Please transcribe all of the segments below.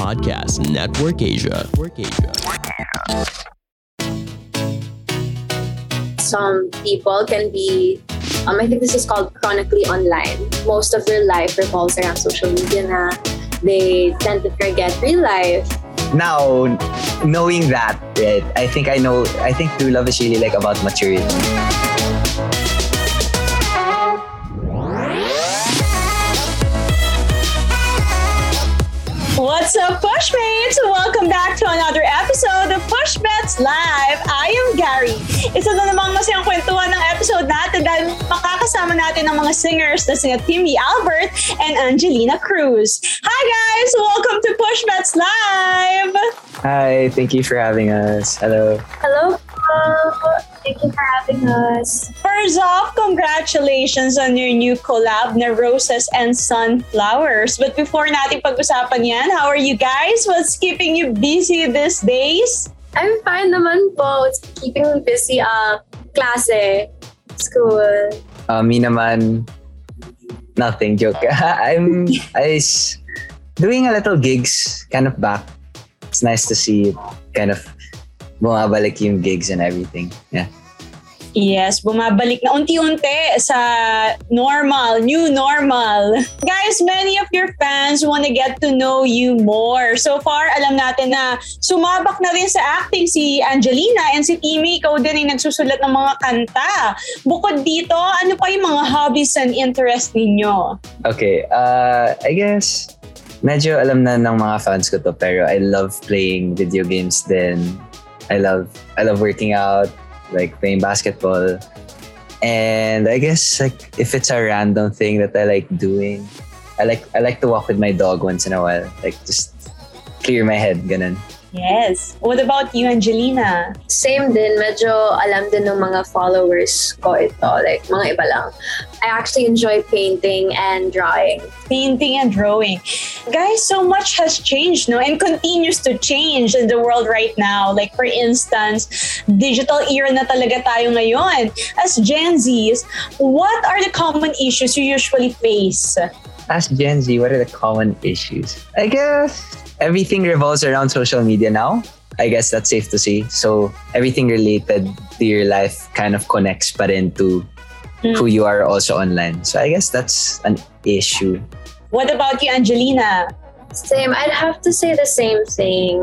Podcast Network Asia. Network Asia. Some people can be, um, I think this is called chronically online. Most of their life revolves around social media na. They tend to forget real life. Now, knowing that, I think I know, I think true love is really like about maturity. What's up, Pushmates? Welcome back to another episode of Pushbets Live. I am Gary. Isa na namang masayang kwentuhan ng episode natin dahil makakasama natin ang mga singers na sina Timmy Albert and Angelina Cruz. Hi guys! Welcome to Pushbets Live! Hi, thank you for having us. Hello. Hello. Thank you for having us. First off, congratulations on your new collab na Roses and Sunflowers. But before natin pag-usapan yan, how are you guys? What's keeping you busy these days? I'm fine naman po. It's keeping me busy. Uh, klase, school. Uh, me naman, nothing, joke. I'm I s- doing a little gigs, kind of back. It's nice to see kind of bumabalik yung gigs and everything. Yeah. Yes, bumabalik na unti-unti sa normal, new normal. Guys, many of your fans want to get to know you more. So far, alam natin na sumabak na rin sa acting si Angelina and si Timmy, ikaw din ay nagsusulat ng mga kanta. Bukod dito, ano pa yung mga hobbies and interest ninyo? Okay, uh, I guess medyo alam na ng mga fans ko to pero I love playing video games din. I love I love working out, like playing basketball. And I guess like if it's a random thing that I like doing, I like I like to walk with my dog once in a while. Like just clear my head, ganun. Yes. What about you, Angelina? Same din, medyo alam din ng mga followers ko ito. Like, mga iba lang. I actually enjoy painting and drawing. painting and drawing. Guys, so much has changed, no? And continues to change in the world right now. Like, for instance, digital era na talaga tayo ngayon. As Gen Zs, what are the common issues you usually face? Ask Gen Z, what are the common issues? I guess everything revolves around social media now. I guess that's safe to say. So everything related to your life kind of connects pa into Mm. who you are also online. So I guess that's an issue. What about you, Angelina? Same. I'd have to say the same thing.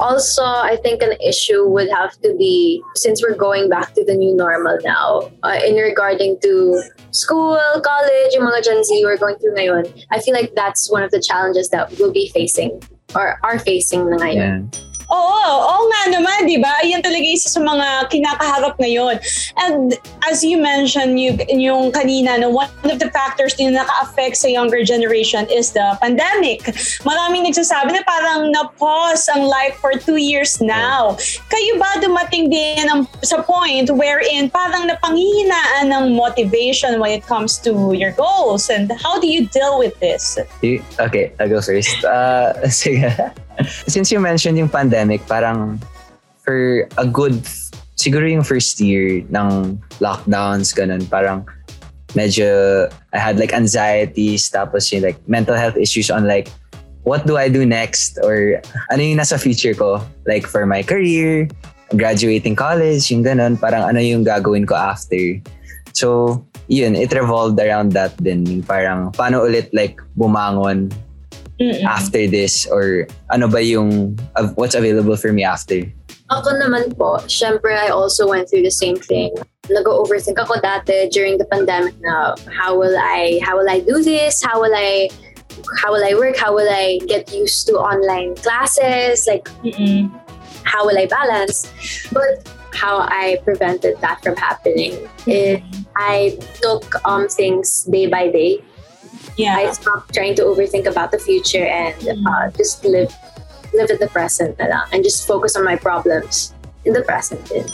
Also, I think an issue would have to be since we're going back to the new normal now, uh, in regarding to school, college, yung mga Gen Z we're going through ngayon. I feel like that's one of the challenges that we'll be facing or are facing na ngayon. Yeah. Oo, oo nga naman, di ba? Yan talaga isa sa mga kinakaharap ngayon. And as you mentioned, you, yung kanina, no, one of the factors din na naka-affect sa younger generation is the pandemic. Maraming nagsasabi na parang na-pause ang life for two years now. Kayo ba dumating din ang, sa point wherein parang napanghihinaan ng motivation when it comes to your goals? And how do you deal with this? Okay, I'll go first. Uh, sige. Since you mentioned yung pandemic, parang for a good, siguro yung first year ng lockdowns, ganun, parang medyo, I had like anxieties, tapos yung like mental health issues on like, what do I do next? Or ano yung nasa future ko? Like for my career, graduating college, yung ganun, parang ano yung gagawin ko after. So, yun, it revolved around that din. Yung parang, paano ulit like bumangon Mm-mm. after this or ano ba yung of what's available for me after Ako naman po, syempre I also went through the same thing. Nag-overthink ako dati during the pandemic na how will I how will I do this? How will I how will I work? How will I get used to online classes? Like Mm-mm. how will I balance? But how I prevented that from happening is I took um things day by day. Yeah. I stopped trying to overthink about the future and uh, just live live in the present na lang and just focus on my problems in the present din.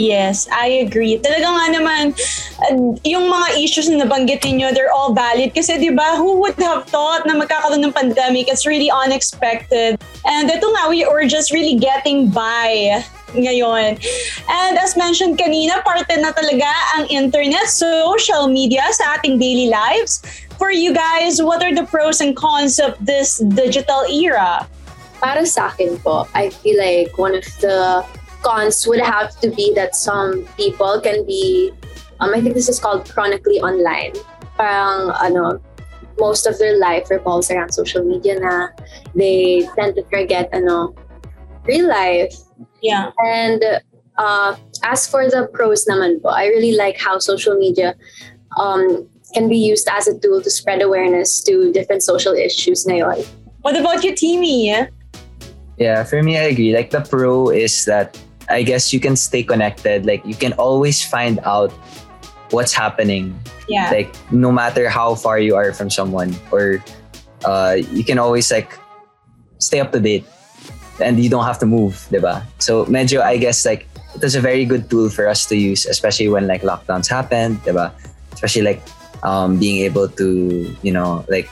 Yes, I agree. Talaga nga naman, uh, yung mga issues na nabanggit niyo, they're all valid. Kasi di ba, who would have thought na magkakaroon ng pandemic? It's really unexpected. And ito nga, we are just really getting by ngayon. And as mentioned kanina, parte na talaga ang internet, social media sa ating daily lives. For you guys, what are the pros and cons of this digital era? para sa akin po, I feel like one of the cons would have to be that some people can be, um, I think this is called chronically online. Parang, ano, most of their life revolves around social media na they tend to forget, ano, real life. Yeah. And uh, as for the pros naman po, I really like how social media um, can be used as a tool to spread awareness to different social issues ngayon. What about you, Timmy? Yeah, for me, I agree. Like the pro is that I guess you can stay connected. Like you can always find out what's happening. Yeah. Like no matter how far you are from someone, or uh, you can always like stay up to date, and you don't have to move, diba? So medyo I guess like it was a very good tool for us to use, especially when like lockdowns happened, diba? Especially like um, being able to you know like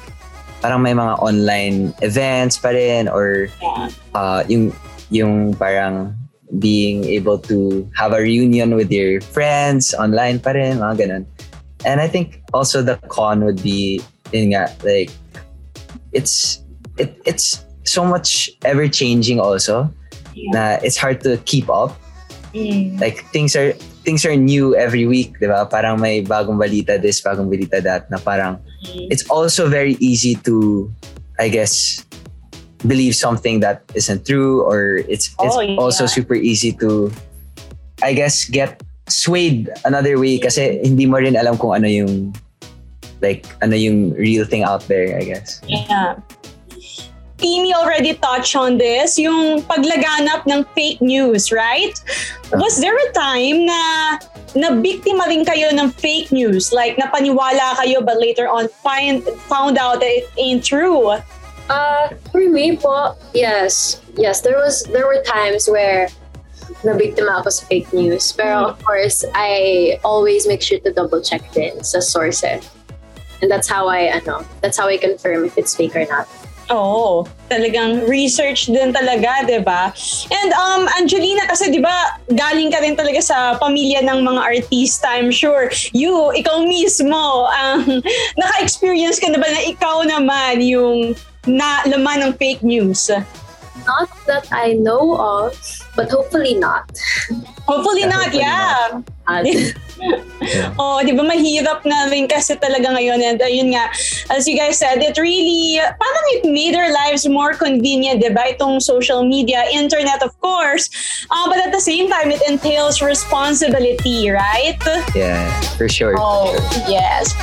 parang may mga online events pa rin or uh, yung yung parang being able to have a reunion with your friends online pa rin, mga ganun. And I think also the con would be, yun nga, like, it's, it, it's so much ever changing also, Yeah. na it's hard to keep up. Mm. Like, things are, things are new every week, di ba? Parang may bagong balita this, bagong balita that, na parang, it's also very easy to, I guess, believe something that isn't true, or it's it's Oh, yeah. also super easy to, I guess, get swayed another way kasi hindi mo rin alam kung ano yung like ano yung real thing out there, I guess. Yeah. Timmy already touched on this, yung paglaganap ng fake news, right? Was there a time na nabiktima rin kayo ng fake news? Like, napaniwala kayo but later on find, found out that it ain't true? Uh, for me po, yes. Yes, there was there were times where nabiktima ako sa fake news. Pero of course, I always make sure to double check din sa sources. And that's how I ano, that's how I confirm if it's fake or not. Oo, talagang research din talaga, 'di ba? And um Angelina kasi 'di ba, galing ka rin talaga sa pamilya ng mga artista, I'm sure. You, ikaw mismo, ang naka-experience ka na ba na ikaw naman yung na laman ng fake news? Not that I know of, but hopefully not. Hopefully Yeah, not, hopefully yeah. Uh, Oh, 'di ba mahirap na rin kasi talaga ngayon and ayun nga as you guys said it really parang it made our lives more convenient 'di ba itong social media, internet of course. Uh, but at the same time it entails responsibility, right? Yeah, for sure. Oh, yes.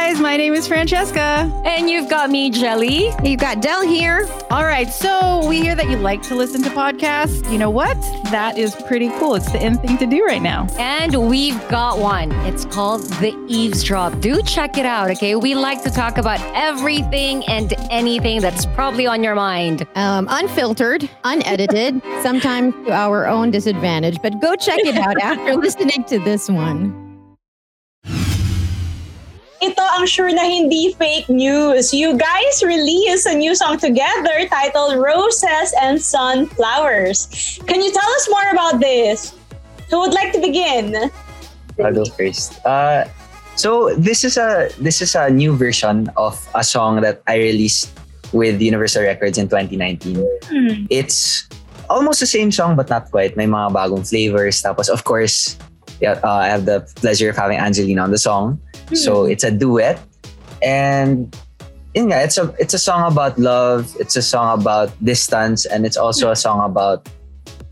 Guys, my name is Francesca. And you've got me, Jelly. You've got Dell here. All right, so we hear that you like to listen to podcasts. You know what? That is pretty cool. It's the in thing to do right now. And we've got one. It's called The Eavesdrop. Do check it out, okay? We like to talk about everything and anything that's probably on your mind. um, unfiltered, unedited, sometimes to our own disadvantage. But go check it out after listening to this one. Ito ang sure na hindi fake news. You guys released a new song together titled Roses and Sunflowers. Can you tell us more about this? Who would like to begin? I'll go first. Uh, so this is a this is a new version of a song that I released with Universal Records in 2019. Hmm. It's almost the same song but not quite. May mga bagong flavors. Tapos of course, yeah, uh, I have the pleasure of having Angelina on the song. So it's a duet, and yun nga, it's a it's a song about love. It's a song about distance, and it's also a song about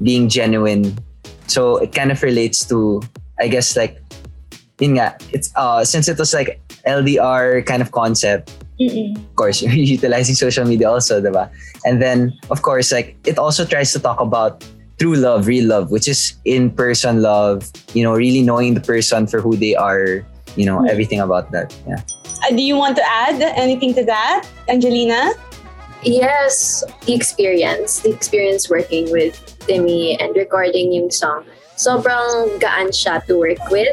being genuine. So it kind of relates to, I guess, like, yun nga, it's uh since it was like LDR kind of concept. Mm-mm. Of course, you're utilizing social media also, diba? And then, of course, like it also tries to talk about true love, real love, which is in-person love. You know, really knowing the person for who they are. You know, everything about that. Yeah. Uh, do you want to add anything to that, Angelina? Yes, the experience. The experience working with Timmy and recording yung song. Sobrang gaan siya to work with.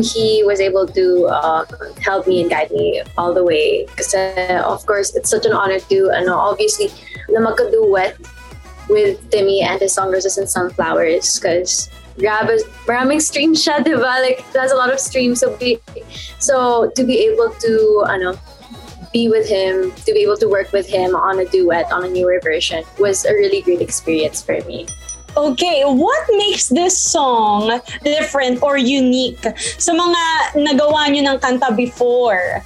He was able to uh, help me and guide me all the way. Kasi, of course, it's such an honor to, ano, obviously, na magka-duet with Timmy and his song Roses and Sunflowers. Because grabe, maraming streams siya, di ba? Like, it has a lot of streams. So, be, so to be able to, ano, be with him, to be able to work with him on a duet on a newer version was a really great experience for me. Okay, what makes this song different or unique sa mga nagawa nyo ng kanta before?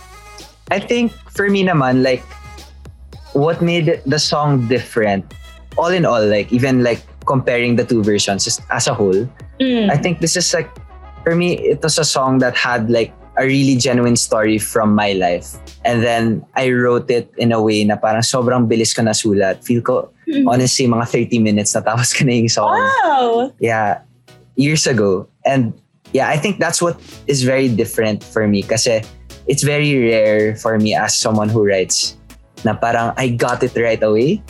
I think for me naman, like, what made the song different, all in all, like, even like comparing the two versions just as a whole, Mm. I think this is like, for me, it was a song that had like a really genuine story from my life. And then I wrote it in a way na parang sobrang bilis ko nasulat. Feel ko, Mm. honestly, mga 30 minutes natapos ko na yung song. Wow! Yeah, years ago. And yeah, I think that's what is very different for me kasi it's very rare for me as someone who writes na parang I got it right away.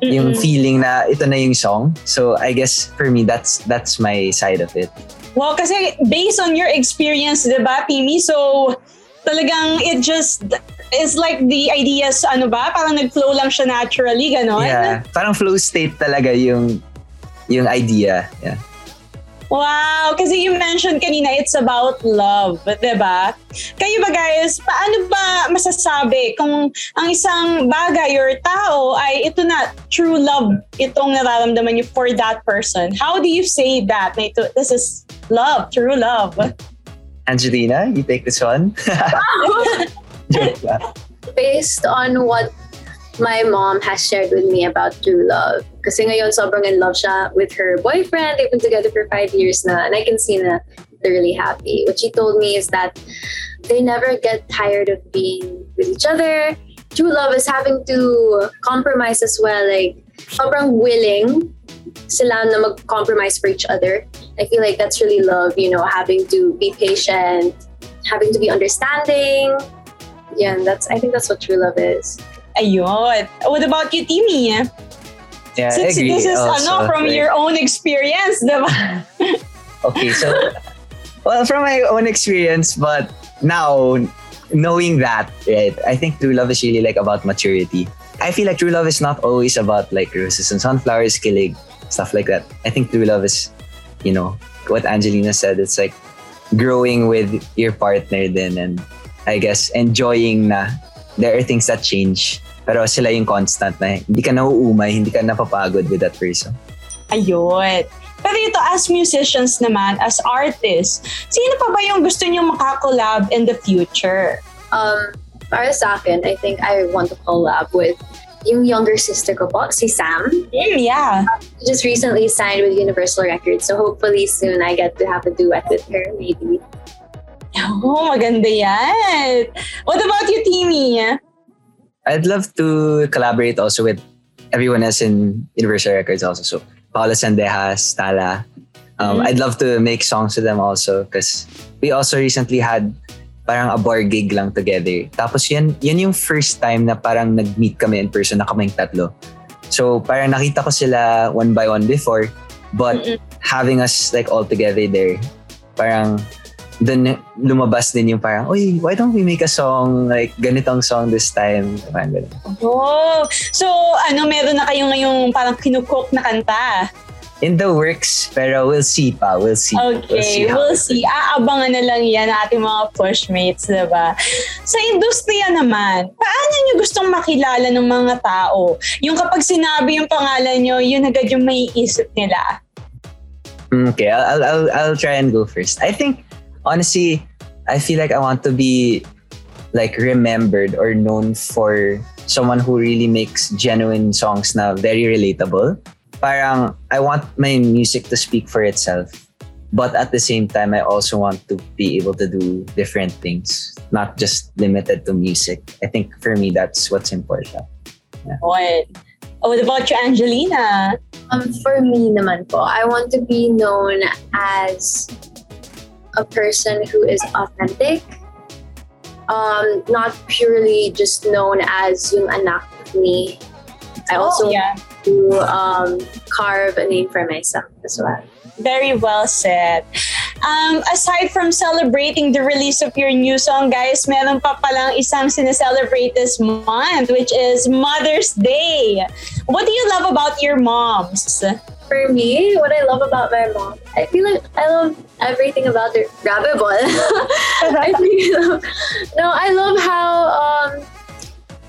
Yung Mm-mm. feeling na ito na yung song. So I guess for me, that's that's my side of it. Wow, kasi based on your experience, di ba, Pimi? So, talagang it just is like the ideas, ano ba? Parang nag-flow lang siya naturally, gano'n? Yeah, parang flow state talaga yung yung idea. Yeah. Wow! Kasi you mentioned kanina, it's about love, di ba? Kayo ba guys, paano ba masasabi kung ang isang bagay or tao ay ito na, true love, itong nararamdaman niyo for that person? How do you say that? Na ito, this is love, true love. Angelina, you take this one. Joke based on what my mom has shared with me about true love. Kasi ngayon, sobrang in love siya with her boyfriend. They've been together for five years na. And I can see na they're really happy. What she told me is that they never get tired of being with each other. True love is having to compromise as well. Like, sobrang willing sila na mag-compromise for each other. I feel like that's really love, you know, having to be patient, having to be understanding, yeah, and that's I think that's what true love is. Ayun. What about you, Timmy? Yeah, I agree. this is also, ano, from like- your own experience, di ba? Okay, so well, from my own experience, but now knowing that, right, I think true love is really like about maturity. I feel like true love is not always about like roses and sunflowers, killing stuff like that. I think true love is, you know, what Angelina said. It's like growing with your partner then, and I guess enjoying na there are things that change. Pero sila yung constant na hindi ka nauumay, hindi ka napapagod with that person. Ayun. Pero ito, as musicians naman, as artists, sino pa ba yung gusto nyo makakolab in the future? Um, para sa akin, I think I want to collab with yung younger sister ko po, si Sam. Mm, yeah. She just recently signed with Universal Records, so hopefully soon I get to have a duet with her, maybe. Oh, maganda yan. What about you, Timmy? I'd love to collaborate also with everyone else in Universal Records also. So Paolo Sandejas, Tala. Um, Mhm. I'd love to make songs with them also because we also recently had parang a bar gig lang together. Tapos yan, yan yung first time na parang nag-meet kami in person na kaming tatlo. So parang nakita ko sila one by one before but Mm-mm. having us like all together there, parang dun lumabas din yung parang, uy, why don't we make a song like ganitong song this time? Parang ganun. Oh, so ano, meron na kayo ngayong parang kinukook na kanta? in the works, pero we'll see pa. We'll see. Okay, we'll it see. Aabangan na lang yan ng ating mga pushmates, diba? Sa industriya naman, paano nyo gustong makilala ng mga tao? Yung kapag sinabi yung pangalan nyo, yun agad yung may isip nila. Mm, Okay, I'll, I'll, I'll, I'll try and go first. I think, honestly, I feel like I want to be like remembered or known for someone who really makes genuine songs na very relatable. Parang, I want my music to speak for itself. But at the same time, I also want to be able to do different things, not just limited to music. I think for me, that's what's important. What? Oh, what about you, Angelina? Um, for me naman po, I want to be known as a person who is authentic. Um, not purely just known as yung anak ni. I also oh, yeah. to um, carve a name for myself as well. Very well said. Um, aside from celebrating the release of your new song, guys, meron pa palang isang sineselebrate this month, which is Mother's Day. What do you love about your moms? For me, what I love about my mom, I feel like I love everything about her. Grabe ball. I no, I love how um,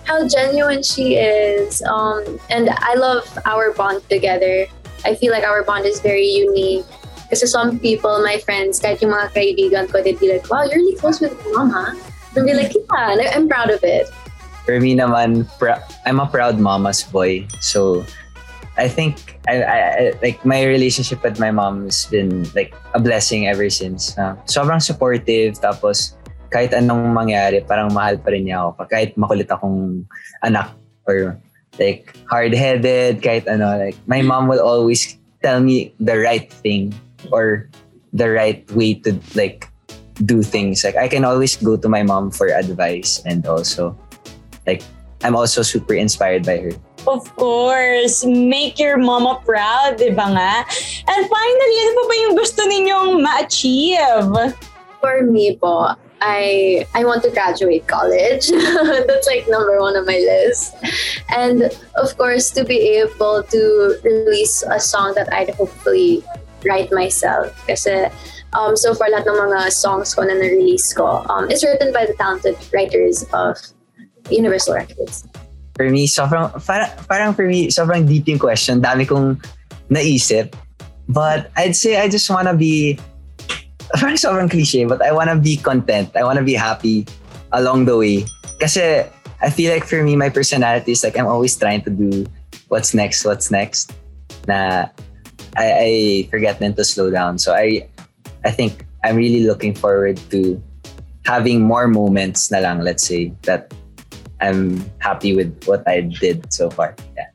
how genuine she is. Um, and I love our bond together. I feel like our bond is very unique. Kasi some people, my friends, kahit yung mga kaibigan ko, they'd be like, wow, you're really close with mom, huh? And be like, yeah, I'm proud of it. For me naman, pr- I'm a proud mama's boy. So, I think I, I, I- like my relationship with my mom has been like a blessing ever since. Uh, sobrang supportive tapos kahit anong mangyari, parang mahal pa rin niya ako. Kahit makulit akong anak or like hard-headed, kahit ano, like my mom will always tell me the right thing or the right way to like do things. Like I can always go to my mom for advice and also like I'm also super inspired by her. Of course, make your mama proud, di ba nga? And finally, ano pa ba yung gusto ninyong ma-achieve? For me po, I I want to graduate college. That's like number one on my list. And of course, to be able to release a song that I'd hopefully write myself. Kasi um, so far lahat ng mga songs ko na na-release ko um, is written by the talented writers of Universal Records. For me, sobrang, parang, parang for me, sobrang deep yung question. Dami kong naisip. But I'd say I just wanna be, parang sobrang cliche, but I wanna be content. I wanna be happy along the way. Kasi I feel like for me, my personality is like I'm always trying to do what's next, what's next. Na I, I forget then to slow down. So I, I think I'm really looking forward to having more moments na lang, let's say, that I'm happy with what I did so far. Yeah.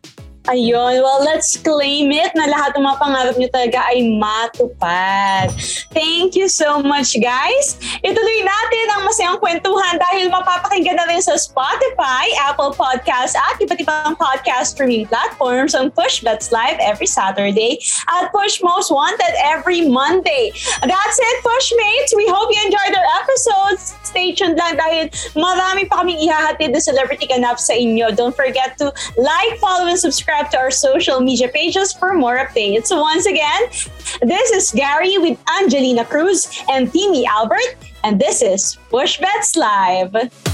Ayun, well, let's claim it na lahat ng mga pangarap nyo talaga ay matupad. Thank you so much, guys. Ituloy natin ang masayang kwentuhan dahil mapapakinggan na rin sa Spotify, Apple Podcasts, at iba't ibang podcast streaming platforms on Push Bets Live every Saturday at Push Most Wanted every Monday. That's it, Pushmates. We hope you enjoyed our episodes. Stay tuned lang dahil marami pa kaming ihahatid na celebrity ganap sa inyo. Don't forget to like, follow, and subscribe to our social media pages for more updates. So once again, this is Gary with Angelina Cruz and Timmy Albert, and this is Push Bets Live.